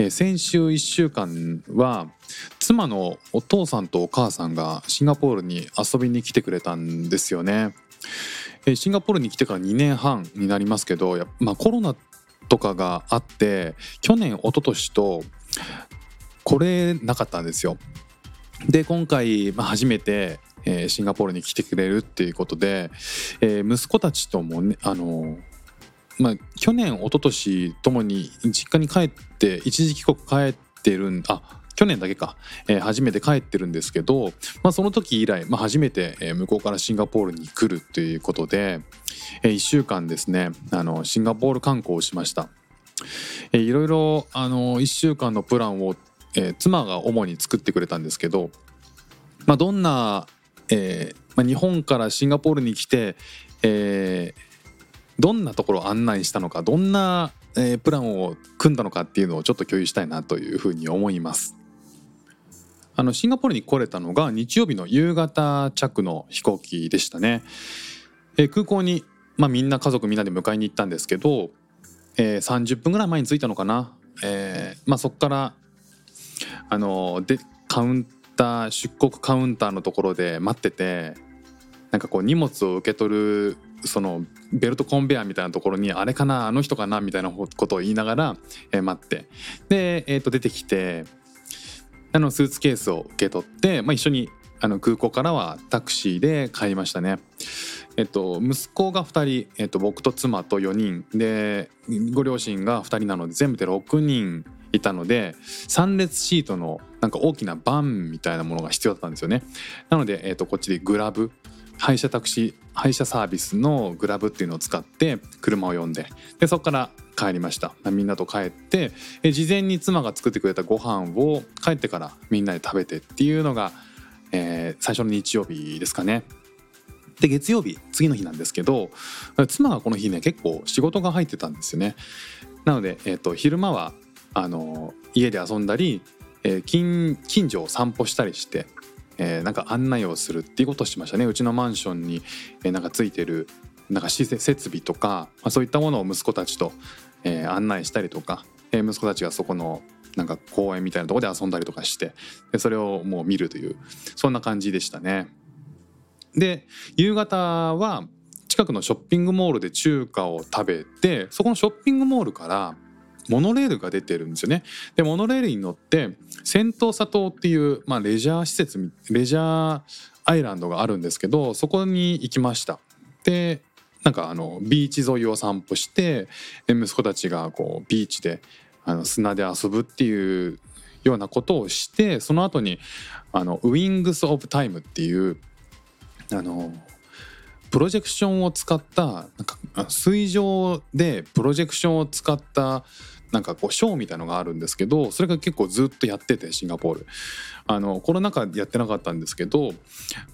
えー先週1週間は妻のお父さんとお母さんがシンガポールに遊びに来てくれたんですよね。えーシンガポールに来てから2年半になりますけどまあ、コロナとかがあって去年一昨年と来れなかったんですよ。で今回、まあ、初めて、シンガポールに来てくれるっていうことで、えー息子たちともねあのまあ、去年一昨年ともに実家に帰って一時帰国帰ってるんあ去年だけか、えー初めて帰ってるんですけど、まあ、その時以来、まあ、初めて、向こうからシンガポールに来るということで、え1週間ですねあのシンガポール観光をしました。えーいろいろあの1週間のプランを、えー妻が主に作ってくれたんですけど、まあ、どんな、えーまあ、日本からシンガポールに来て、えーどんなところを案内したのかどんな、えープランを組んだのかっていうのをちょっと共有したいなというふうに思います。あのシンガポールに来れたのが日曜日の夕方着の飛行機でしたね。えー空港に、まあ、みんな家族みんなで迎えに行ったんですけど、えー30分ぐらい前に着いたのかな、えーまあ、そこからあのでカウンター出国カウンターのところで待っててなんかこう荷物を受け取るそのベルトコンベヤーみたいなところにあれかなあの人かなみたいなことを言いながら、えー待ってで、えー、と出てきてあのスーツケースを受け取って、まあ、一緒にあの空港からはタクシーで帰りましたね。えっと、息子が2人、えっと、僕と妻と4人でご両親が2人なので全部で6人いたので3列シートのなんか大きなバンみたいなものが必要だったんですよね。なので、えっと、こっちでグラブ配車タクシー配車サービスのグラブっていうのを使って車を呼んででそこから帰りましたみんなと帰って事前に妻が作ってくれたご飯を帰ってからみんなで食べてっていうのが、えー最初の日曜日ですかね。で月曜日次の日なんですけど妻がこの日ね結構仕事が入ってたんですよね。なので、えー、と昼間はあの家で遊んだり、えー近近所を散歩したりして、えーなんか案内をするっていうことをしましたねうちのマンションに、えーなんかついてるなんか設設備とか、まあ、そういったものを息子たちと、えー案内したりとか、えー息子たちがそこのなんか公園みたいなとこで遊んだりとかしてでそれをもう見るというそんな感じでしたね。で夕方は近くのショッピングモールで中華を食べてそこのショッピングモールからモノレールが出てるんですよね。でモノレールに乗ってセントーサ島っていう、まあ、レジャー施設レジャーアイランドがあるんですけどそこに行きました。でなんかあのビーチ沿いを散歩して息子たちがこうビーチであの砂で遊ぶっていうようなことをしてその後にあのウィングス・オブ・タイムっていうあのプロジェクションを使ったなんか水上でプロジェクションを使ったなんかこうショーみたいなのがあるんですけどそれが結構ずっとやっててシンガポール。あのコロナ禍やってなかったんですけど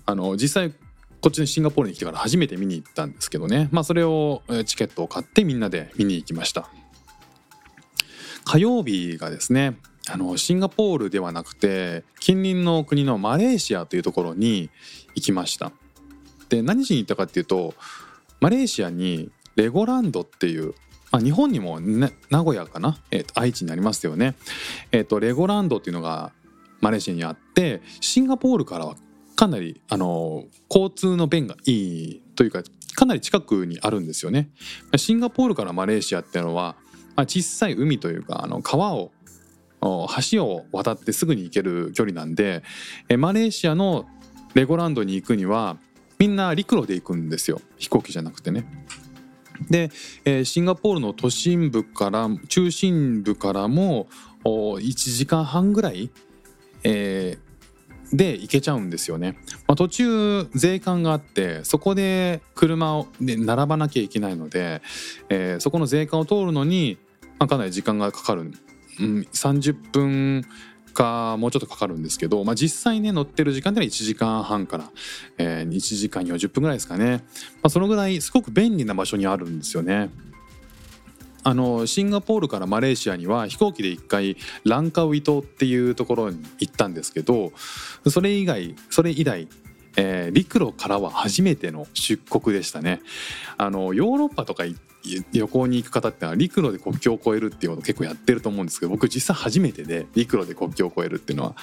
あの実際こっちのシンガポールに来てから初めて見に行ったんですけどね。まあそれをチケットを買ってみんなで見に行きました。火曜日がですねあのシンガポールではなくて近隣の国のマレーシアというところに行きました。で何しに行ったかっていうとマレーシアにレゴランドっていう、まあ、日本にも、ね、名古屋かな、えーと愛知になりますよね、えーとレゴランドっていうのがマレーシアにあってシンガポールからはかなりあの交通の便がいいというかかなり近くにあるんですよね。シンガポールからマレーシアっていうのは、まあ、小さい海というかあの川を橋を渡ってすぐに行ける距離なんでえマレーシアのレゴランドに行くにはみんな陸路で行くんですよ。飛行機じゃなくてね。で、えーシンガポールの都心部から中心部からもお1時間半ぐらい、えーで行けちゃうんですよね、まあ、途中税関があってそこで車をで並ばなきゃいけないので、えーそこの税関を通るのに、まあ、かなり時間がかかる。うん、30分かもうちょっとかかるんですけど、まあ、実際ね乗ってる時間では1時間半から、えー、1時間40分ぐらいですかね、まあ、そのぐらいすごく便利な場所にあるんですよね。あのシンガポールからマレーシアには飛行機で1回ランカウイ島っていうところに行ったんですけどそれ以外それ以来えー、陸路からは初めての出国でしたねあのヨーロッパとか旅行に行く方ってのは陸路で国境を越えるっていうこと結構やってると思うんですけど僕実際初めてで陸路で国境を越えるっていうのは。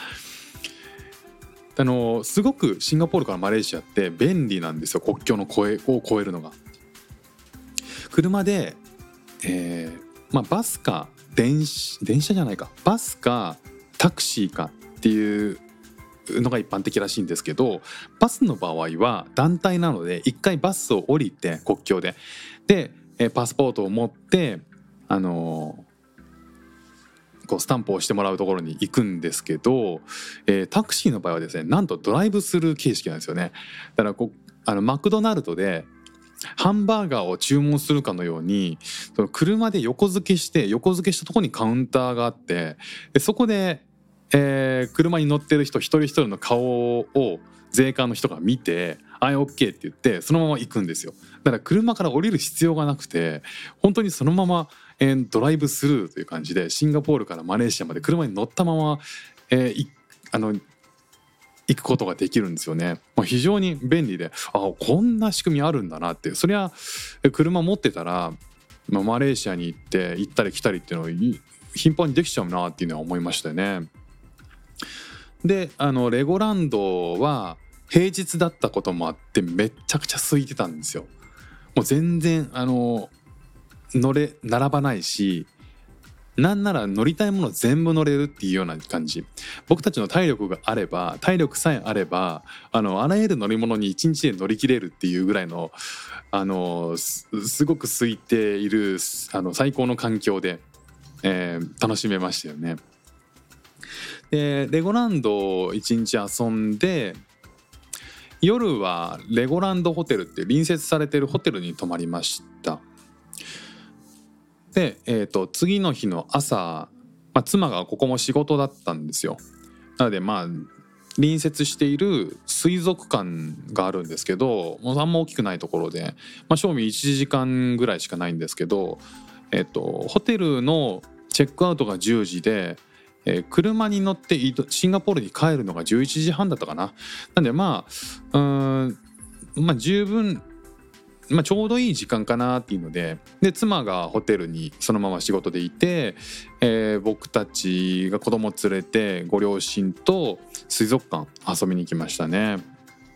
あのすごくシンガポールからマレーシアって便利なんですよ国境の越えを越えるのが。車で、えーまあ、バスか電電車じゃないか。バスかタクシーかっていうのが一般的らしいんですけどバスの場合は団体なので一回バスを降りて国境で。でえパスポートを持ってあのこうスタンプをしてもらうところに行くんですけど、えー、タクシーの場合はですねなんとドライブスルー形式なんですよね。だからこうあのマクドナルドでハンバーガーを注文するかのようにその車で横付けして横付けしたとこにカウンターがあってでそこでえー、車に乗ってる人一人一人の顔を税関の人が見て「あい OK」って言ってそのまま行くんですよ。だから車から降りる必要がなくて本当にそのまま、えー、ドライブスルーという感じでシンガポールからマレーシアまで車に乗ったまま、えー、あの行くことができるんですよね、まあ、非常に便利であこんな仕組みあるんだなって。そりゃ車持ってたら、まあ、マレーシアに行って行ったり来たりっていうのを頻繁にできちゃうなっていうのは思いましたよね。であのレゴランドは平日だったこともあってめっちゃくちゃ空いてたんですよ。もう全然あの乗れ並ばないしなんなら乗りたいもの全部乗れるっていうような感じ僕たちの体力があれば体力さえあればあのあらゆる乗り物に1日で乗り切れるっていうぐらいのあのすごく空いているあの最高の環境で、えー、楽しめましたよね。でレゴランドを一日遊んで夜はレゴランドホテルって隣接されてるホテルに泊まりました。で、えーと、次の日の朝、まあ、妻がここも仕事だったんですよ。なのでまあ隣接している水族館があるんですけどもうあんま大きくないところで、まあ、正味1時間ぐらいしかないんですけど、えーとホテルのチェックアウトが10時でえー、車に乗ってシンガポールに帰るのが11時半だったかな。なんでまあうんまあ十分まあ、ちょうどいい時間かなっていうのでで妻がホテルにそのまま仕事でいて、えー、僕たちが子供連れてご両親と水族館遊びに行きましたね。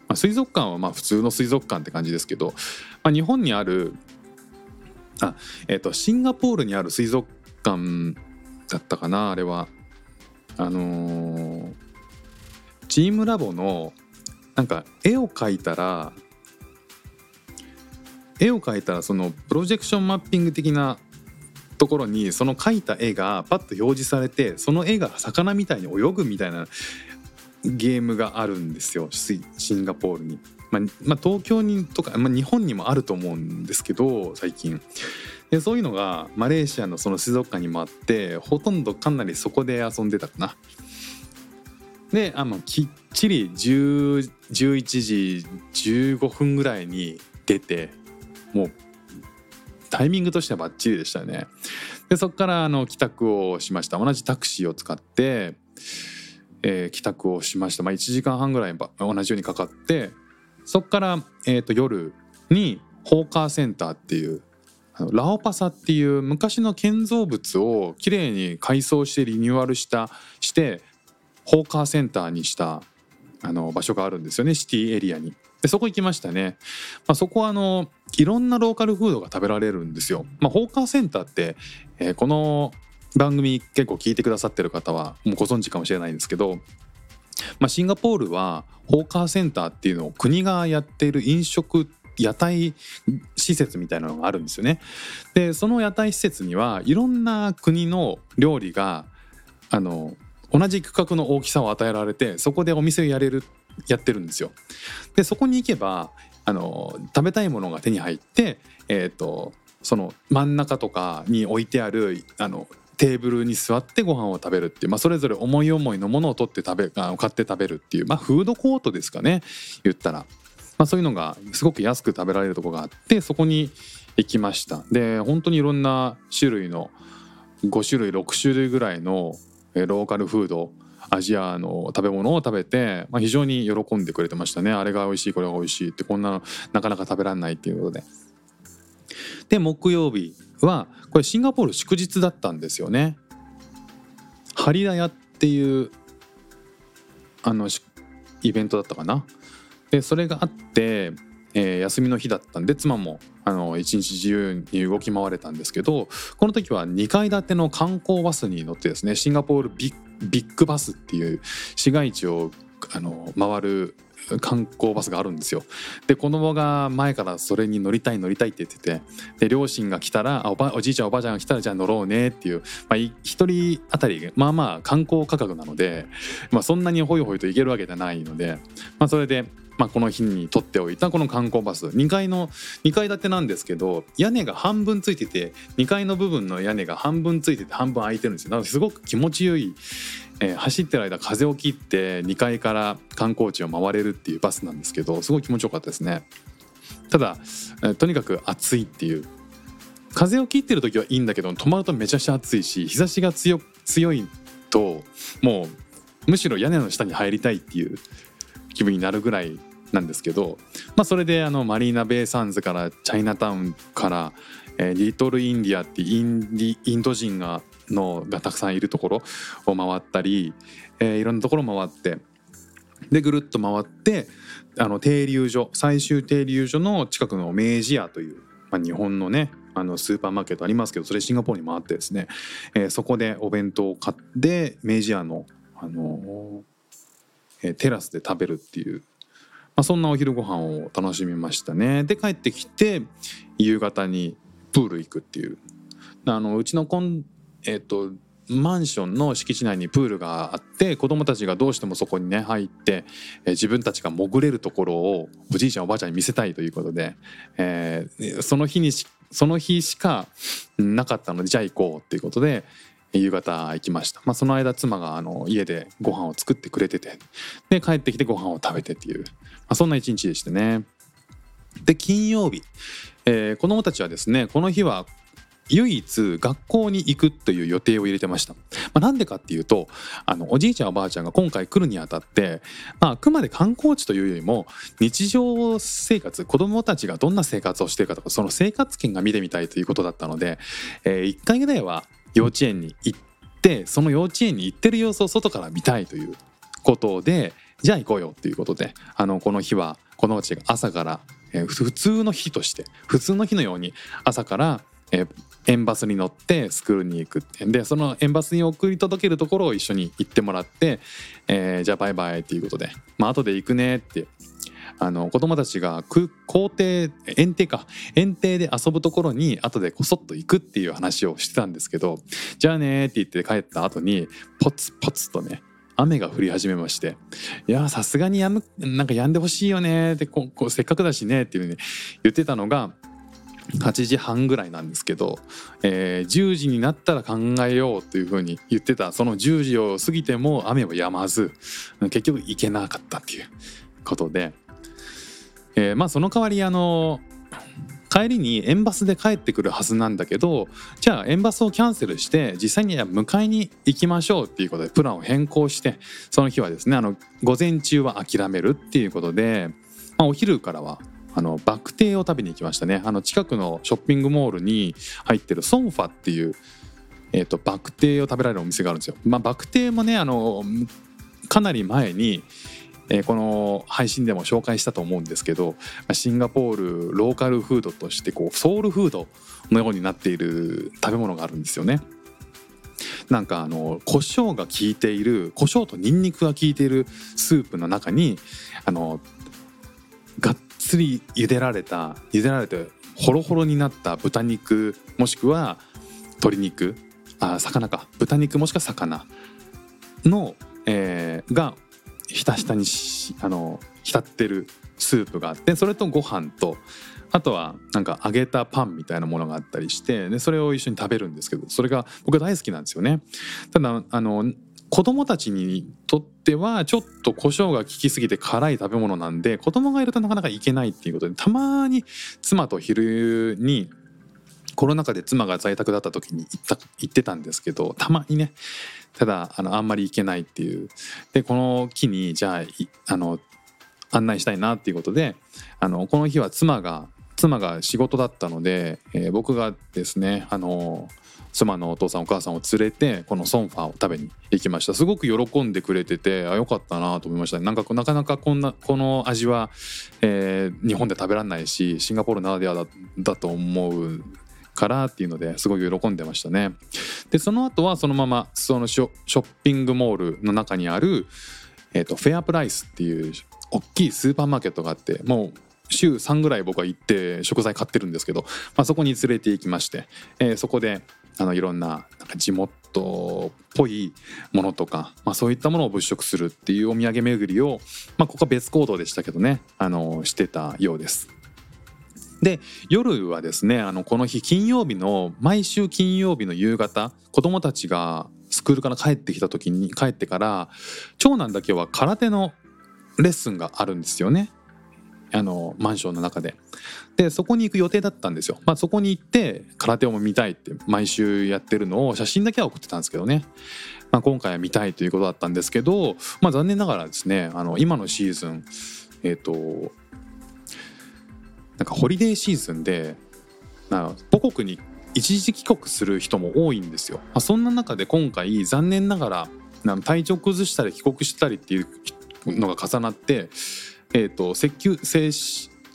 まあ、水族館はまあ普通の水族館って感じですけど、まあ、日本にあるあ、えー、とシンガポールにある水族館だったかなあれはあのー、チームラボのなんか絵を描いたら絵を描いたらそのプロジェクションマッピング的なところにその描いた絵がパッと表示されてその絵が魚みたいに泳ぐみたいなゲームがあるんですよシンガポールに。まあ、ま、東京にとか、まあ、日本にもあると思うんですけど最近。でそういうのがマレーシアのその水族館にもあってほとんどかなりそこで遊んでたかな。であのきっちり11時15分ぐらいに出てもうタイミングとしてはバッチリでしたね。でそこからあの帰宅をしました同じタクシーを使って、えー、帰宅をしました、まあ、1時間半ぐらい同じようにかかってそこから、えー、と夜にホーカーセンターっていうラオパサっていう昔の建造物をきれいに改装してリニューアルしたしてホーカーセンターにしたあの場所があるんですよねシティエリアに。でそこ行きましたね。まあ、そこはあのいろんなローカルフードが食べられるんですよ。まあ、ホーカーセンターって、えー、この番組結構聞いてくださってる方はもうご存知かもしれないんですけど、まあ、シンガポールはホーカーセンターっていうのを国がやっている飲食屋台施設みたいなのがあるんですよね。でその屋台施設にはいろんな国の料理があの同じ区画の大きさを与えられてそこでお店をやれるやってるんですよ。でそこに行けばあの食べたいものが手に入って、えーと、その真ん中とかに置いてあるあのテーブルに座ってご飯を食べるっていう、まあ、それぞれ思い思いのものを取って食べ買って食べるっていう、まあ、フードコートですかね言ったら、まあ、そういうのがすごく安く食べられるとこがあってそこに行きました。で本当にいろんな種類の5種類6種類ぐらいのローカルフードアジアの食べ物を食べて、まあ、非常に喜んでくれてましたね。あれが美味しいこれが美味しいってこんなのなかなか食べられないっていうことで。で木曜日はこれシンガポール祝日だったんですよね。ハリダヤっていうあのイベントだったかな。でそれがあって、えー休みの日だったんで妻もあの一日自由に動き回れたんですけどこの時は2階建ての観光バスに乗ってですねシンガポールビッグバスっていう市街地をあの回る観光バスがあるんですよ。で子供が前からそれに乗りたい乗りたいって言っててで両親が来たらおばおじいちゃんおばあちゃんが来たらじゃあ乗ろうねっていう、まあ、い一人当たりまあまあ観光価格なので、まあ、そんなにホイホイと行けるわけじゃないので、まあ、それで、まあ、この日に取っておいたこの観光バス。2階の2階建てなんですけど屋根が半分ついてて2階の部分の屋根が半分ついてて半分開いてるんですよ。だからすごく気持ちよい、えー走ってる間風を切って2階から観光地を回れるっていうバスなんですけどすごい気持ちよかったですね。ただ、えーとにかく暑いっていう。風を切ってる時はいいんだけど止まるとめちゃくちゃ暑いし日差しが強強いともうむしろ屋根の下に入りたいっていう気分になるぐらいなんですけど、まあ、それであのマリーナ・ベイ・サンズからチャイナタウンから、えーリトル・インディアってインディインド人がのがたくさんいるところを回ったり、えーいろんなところ回ってでぐるっと回ってあの停留所最終停留所の近くの明治屋という、まあ、日本のねあのスーパーマーケットありますけどそれシンガポールに回ってですね、えーそこでお弁当を買って明治屋の、あのーえーテラスで食べるっていう、まあ、そんなお昼ご飯を楽しみましたね。で帰ってきて夕方にプール行くっていう。あのうちのコンえっ、とマンションの敷地内にプールがあって子供たちがどうしてもそこにね入って、えー自分たちが潜れるところをおじいちゃんおばあちゃんに見せたいということで、えーその日にしその日しかなかったのでじゃあ行こうっていうことで夕方行きました、まあ、その間妻があの家でご飯を作ってくれててで帰ってきてご飯を食べてっていう、あ、そんな一日でしたねで金曜日、えー子供たちはですねこの日は唯一学校に行くという予定を入れてました。まあ、なんでかっていうとあのおじいちゃんおばあちゃんが今回来るにあたって、まあ、あくまで観光地というよりも日常生活子どもたちがどんな生活をしているかとかその生活圏が見てみたいということだったので、え1回ぐらいは幼稚園に行ってその幼稚園に行ってる様子を外から見たいということでじゃあ行こうよっていうことであのこの日は子どもたちが朝から、えー普通の日として普通の日のように朝から、えー園バスに乗ってスクールに行くでその園バスに送り届けるところを一緒に行ってもらって、えーじゃあバイバイっていうことでまあ後で行くねってあの子供たちが校庭園庭か。園庭で遊ぶところに後でこそっと行くっていう話をしてたんですけどじゃあねって言って帰った後にポツポツとね雨が降り始めましていやさすがにやむなんかやんでほしいよねってここせっかくだしねっていうふうに言ってたのが8時半ぐらいなんですけど、えー10時になったら考えようというふうに言ってた。その10時を過ぎても雨は止まず結局行けなかったっていうことで、えーまあその代わりあの帰りに園バスで帰ってくるはずなんだけどじゃあ園バスをキャンセルして実際に迎えに行きましょうっていうことでプランを変更してその日はですねあの午前中は諦めるっていうことで、まあ、お昼からはあのバクテーを食べに行きましたねあの近くのショッピングモールに入ってるソンファっていう、えー、とバクテーを食べられるお店があるんですよ。まあ、バクテーもねあのかなり前にえーこの配信でも紹介したと思うんですけどシンガポールローカルフードとしてこうソウルフードのようになっている食べ物があるんですよね。なんかあの胡椒が効いている胡椒とニンニクが効いているスープの中にあのがっつり茹でられた茹でられてホロホロになった豚肉もしくは鶏肉あ魚か豚肉もしくは魚の、えーがひたひたにあの浸ってるスープがあってそれとご飯とあとはなんか揚げたパンみたいなものがあったりしてでそれを一緒に食べるんですけどそれが僕は大好きなんですよね。ただあの子供たちにとってはちょっと胡椒が効きすぎて辛い食べ物なんで子供がいるとなかなかいけないっていうことでたまに妻と昼にコロナ禍で妻が在宅だった時に行った行ってたんですけどたまにねただあのあんまり行けないっていう。でこの機にじゃああの案内したいなっていうことであのこの日は妻が妻が仕事だったので、えー、僕がですねあの妻のお父さんお母さんを連れてこのソンファを食べに行きました。すごく喜んでくれててあよかったなと思いましたなんかなかなかこんなこの味は、えー、日本で食べられないしシンガポールならではだだと思うからっていうのですごく喜んでましたねでその後はそのままそのショッピングモールの中にある、えーと、フェアプライスっていう大きいスーパーマーケットがあってもう週3ぐらい僕は行って食材買ってるんですけど、まあ、そこに連れて行きまして、えー、そこであのいろんななんか地元っぽいものとか、まあ、そういったものを物色するっていうお土産巡りを、まあ、ここは別行動でしたけどねあのしてたようです。で夜はですねあのこの日金曜日の毎週金曜日の夕方子供たちがスクールから帰ってきた時に帰ってから長男だけは空手のレッスンがあるんですよねあのマンションの中で。でそこに行く予定だったんですよ。まあ、そこに行って空手を見たいって毎週やってるのを写真だけは送ってたんですけどね、まあ、今回は見たいということだったんですけど、まあ、残念ながらですねあの今のシーズンえっ、ー、となんかホリデーシーズンでな母国に一時帰国する人も多いんですよ。まあ、そんな中で今回残念ながらな体調崩したり帰国したりっていうのが重なってえーと、積極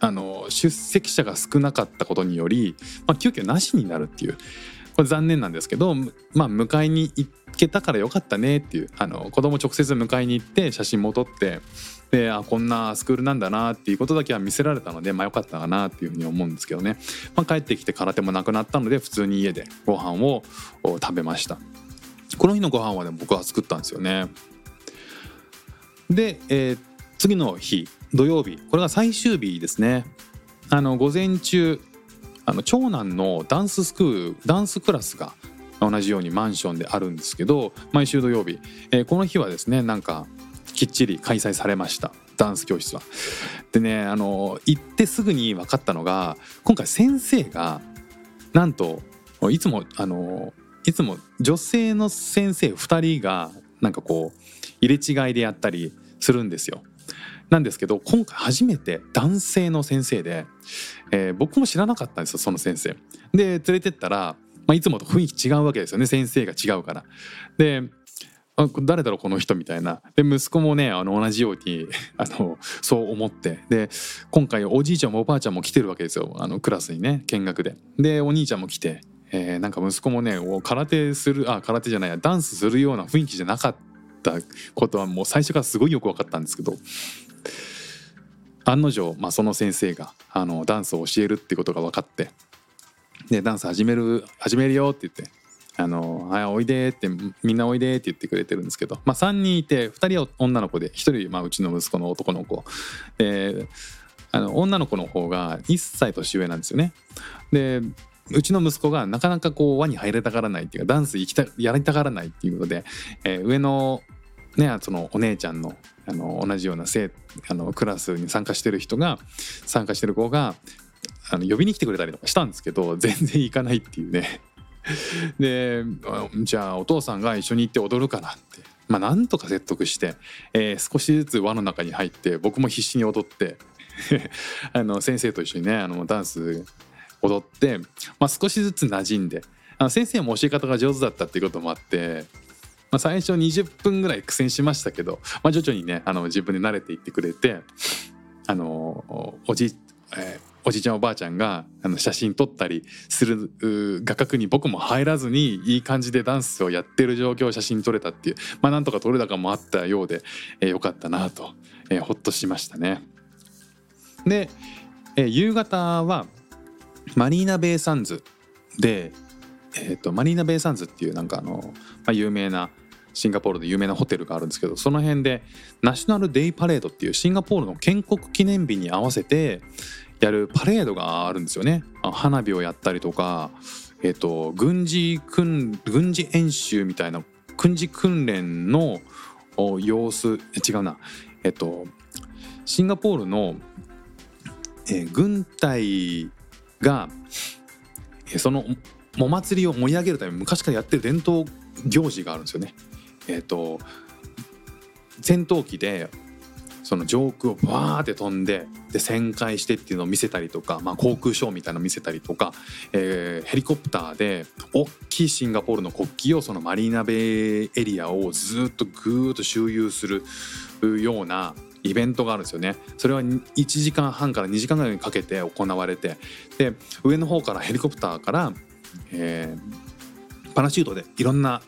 あの出席者が少なかったことにより、まあ、急遽なしになるっていうこれ残念なんですけど、まあ、迎えに行けたからよかったねっていうあの子供直接迎えに行って写真も撮ってであこんなスクールなんだなっていうことだけは見せられたので、まあ、よかったかなっていうふうに思うんですけどね、まあ、帰ってきて空手もなくなったので普通に家でご飯を食べました。この日のご飯はね僕は作ったんですよね。で、えー、次の日土曜日これが最終日ですね。あの午前中あの長男のダンススクールダンスクラスが同じようにマンションであるんですけど毎週土曜日、えー、この日はですねなんかきっちり開催されましたダンス教室は。でねあの行ってすぐに分かったのが今回先生がなんといつもあのいつも女性の先生2人がなんかこう入れ違いでやったりするんですよ。なんですけど今回初めて男性の先生で、えー、僕も知らなかったんですよその先生。で連れてったら、まあ、いつもと雰囲気違うわけですよね先生が違うから。で誰だろうこの人みたいな。で息子もねあの同じようにあのそう思って。で今回おじいちゃんもおばあちゃんも来てるわけですよ。あのクラスにね見学で。でお兄ちゃんも来て、えー、なんか息子もね空手するあ空手じゃないやダンスするような雰囲気じゃなかった。ことはもう最初からすごいよく分かったんですけど。案の定、まあ、その先生があのダンスを教えるってことが分かって。でダンス始める始めるよって言って。あのはいおいでってみんなおいでって言ってくれてるんですけど、まあ、3人いて2人は女の子で1人、まあ、うちの息子の男の子であの女の子の方が1歳年上なんですよね。でうちの息子がなかなかこう輪に入れたがらないっていうかダンス行きたやりたがらないっていうことで、えー、上のねそのお姉ちゃんのあの同じような生あのクラスに参加してる人が参加してる子があの呼びに来てくれたりとかしたんですけど全然行かないっていうねでじゃあお父さんが一緒に行って踊るからって。まあなんとか説得して、えー、少しずつ輪の中に入って僕も必死に踊って あの先生と一緒にねあのダンス踊って、まあ、少しずつ馴染んであの先生も教え方が上手だったっていうこともあってまあ、最初20分ぐらい苦戦しましたけど、まあ、徐々にねあの自分で慣れていってくれてあのおじ、えー、おじいちゃんおばあちゃんがあの写真撮ったりする画角に僕も入らずにいい感じでダンスをやってる状況を写真撮れたっていうまあなんとか撮れ高もあったようで、えー、よかったなと、えー、ほっとしましたね。で、えー、夕方はマリーナ・ベイ・サンズで、えーと、とマリーナ・ベイ・サンズっていうなんかあの、まあ、有名なシンガポールで有名なホテルがあるんですけどその辺でナショナルデイパレードっていうシンガポールの建国記念日に合わせてやるパレードがあるんですよね。花火をやったりとか、えっと軍事訓軍事演習みたいな軍事訓練の様子違うなえっとシンガポールの、えー軍隊が、えそのお祭りを盛り上げるために昔からやってる伝統行事があるんですよね。えっと戦闘機でその上空をバーって飛んでで旋回してっていうのを見せたりとか、まあ、航空ショーみたいなのを見せたりとか、えーヘリコプターで大きいシンガポールの国旗をそのマリーナベイエリアをずっとぐーっと周遊するようなイベントがあるんですよね。それは1時間半から2時間ぐらいにかけて行われてで上の方からヘリコプターから、えーパラシュートでいろんな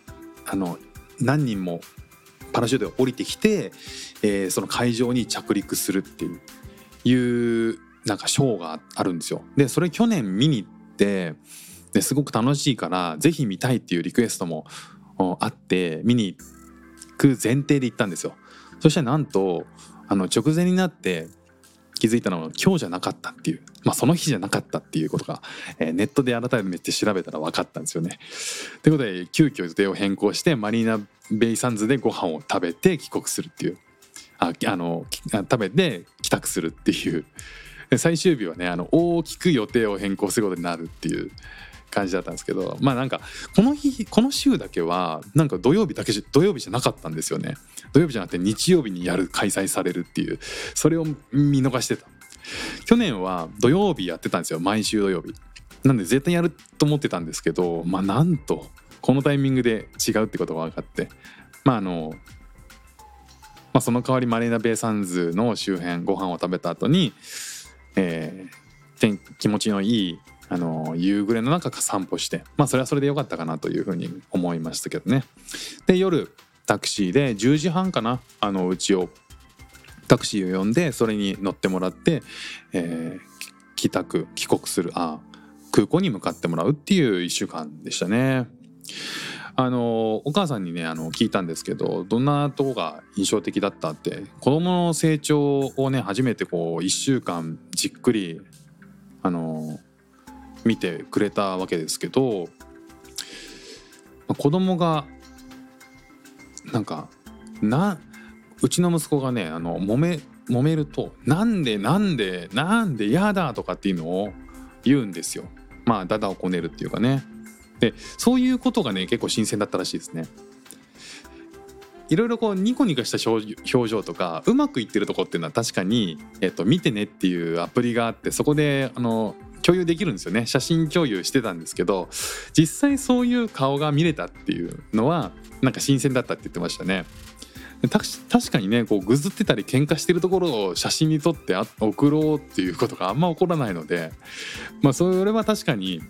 あの何人もパラシュートが降りてきて、えーその会場に着陸するっていういうなんかショーがあるんですよ。でそれ去年見に行ってですごく楽しいからぜひ見たいっていうリクエストもあって見に行く前提で行ったんですよ。そしたらなんとあの直前になって気づいたのは今日じゃなかったっていう、まあ、その日じゃなかったっていうことが、えーネットで改めて調べたら分かったんですよね。ということで急遽予定を変更してマリーナベイサンズでご飯を食べて帰国するっていう。ああの食べて帰宅するっていう。最終日はねあの大きく予定を変更することになるっていう感じだったんですけどまあなんかこの日この週だけはなんか土曜日だけじゃ土曜日じゃなかったんですよね。土曜日じゃなくて日曜日にやる開催されるっていう。それを見逃してた。去年は土曜日やってたんですよ。毎週土曜日。なんで絶対やると思ってたんですけどまあなんとこのタイミングで違うってことが分かってまああのまあ、その代わりマリーナ・ベイ・サンズの周辺ご飯を食べた後に、えー天気持ちのいいあの夕暮れの中散歩してまあそれはそれで良かったかなというふうに思いましたけどね。で夜タクシーで10時半かなあのうちをタクシーを呼んでそれに乗ってもらって、えー帰宅帰国するあ空港に向かってもらうっていう1週間でしたね。あのお母さんにねあの聞いたんですけどどんなとこが印象的だったって子供の成長をね初めてこう1週間じっくりあの見てくれたわけですけど、まあ子供がなんかなうちの息子がねあの揉め揉めると「なんでなんでなんでやだ」とかっていうのを言うんですよ。まあダダをこねるっていうかね。でそういうことがね結構新鮮だったらしいですね。いろいろこうニコニコした表情とかうまくいってるとこっていうのは確かに、えっと、見てねっていうアプリがあってそこであの共有できるんですよね写真共有してたんですけど実際そういう顔が見れたっていうのはなんか新鮮だったって言ってましたね。た確かにねこうぐずってたり喧嘩してるところを写真に撮ってあ送ろうっていうことがあんま起こらないのでまあそれは確かに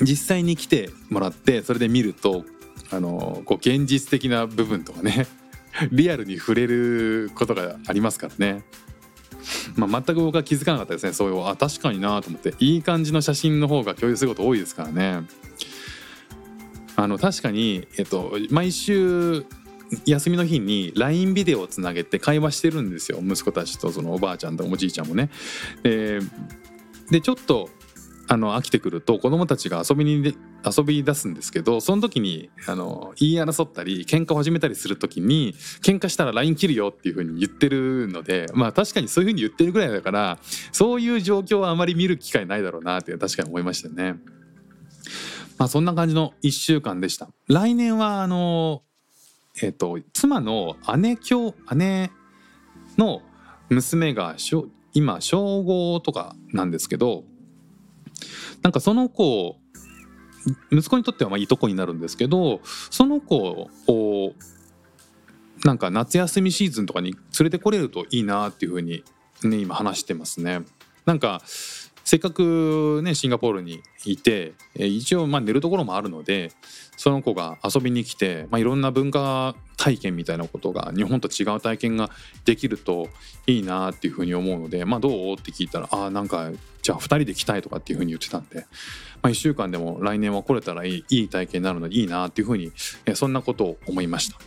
実際に来てもらってそれで見るとあのこう現実的な部分とかね リアルに触れることがありますからね。まあ、全く僕は気づかなかったですねそういうあ確かになと思っていい感じの写真の方が共有すること多いですからね。あの確かに、えっと、毎週休みの日に LINE ビデオをつなげて会話してるんですよ息子たちとそのおばあちゃんとおじいちゃんもね。ででちょっとあの飽きてくると子供たちが遊びに遊び出すんですけどその時にあの言い争ったり喧嘩を始めたりする時に喧嘩したら LINE 切るよっていう風に言ってるのでまあ確かにそういう風に言ってるぐらいだからそういう状況はあまり見る機会ないだろうなって確かに思いましたね。まあそんな感じの1週間でした。来年はあのえっ、と妻の姉兄姉の娘が今小5とかなんですけどなんかその子息子にとってはまあいいとこになるんですけどその子をなんか夏休みシーズンとかに連れてこれるといいなっていうふうに、ね、今話してますね。なんかせっかくねシンガポールにいて一応まあ寝るところもあるのでその子が遊びに来て、まあ、いろんな文化体験みたいなことが日本と違う体験ができるといいなっていうふうに思うので「まあ、どう?」って聞いたら「あーなんかじゃあ2人で来たい」とかっていうふうに言ってたんで、まあ、1週間でも来年は来れたらいいいい体験になるのでいいなっていうふうにそんなことを思いました。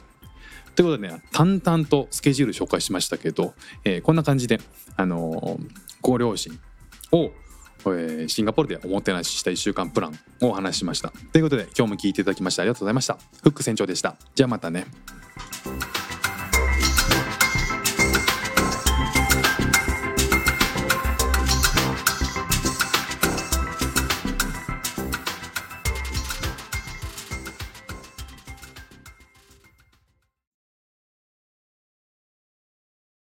ということでね淡々とスケジュール紹介しましたけど、えーこんな感じで、あのーご両親を、えーシンガポールでおもてなしした1週間プランをお話ししました。ということで今日も聞いていただきましてありがとうございました。フック船長でした。じゃあまたね。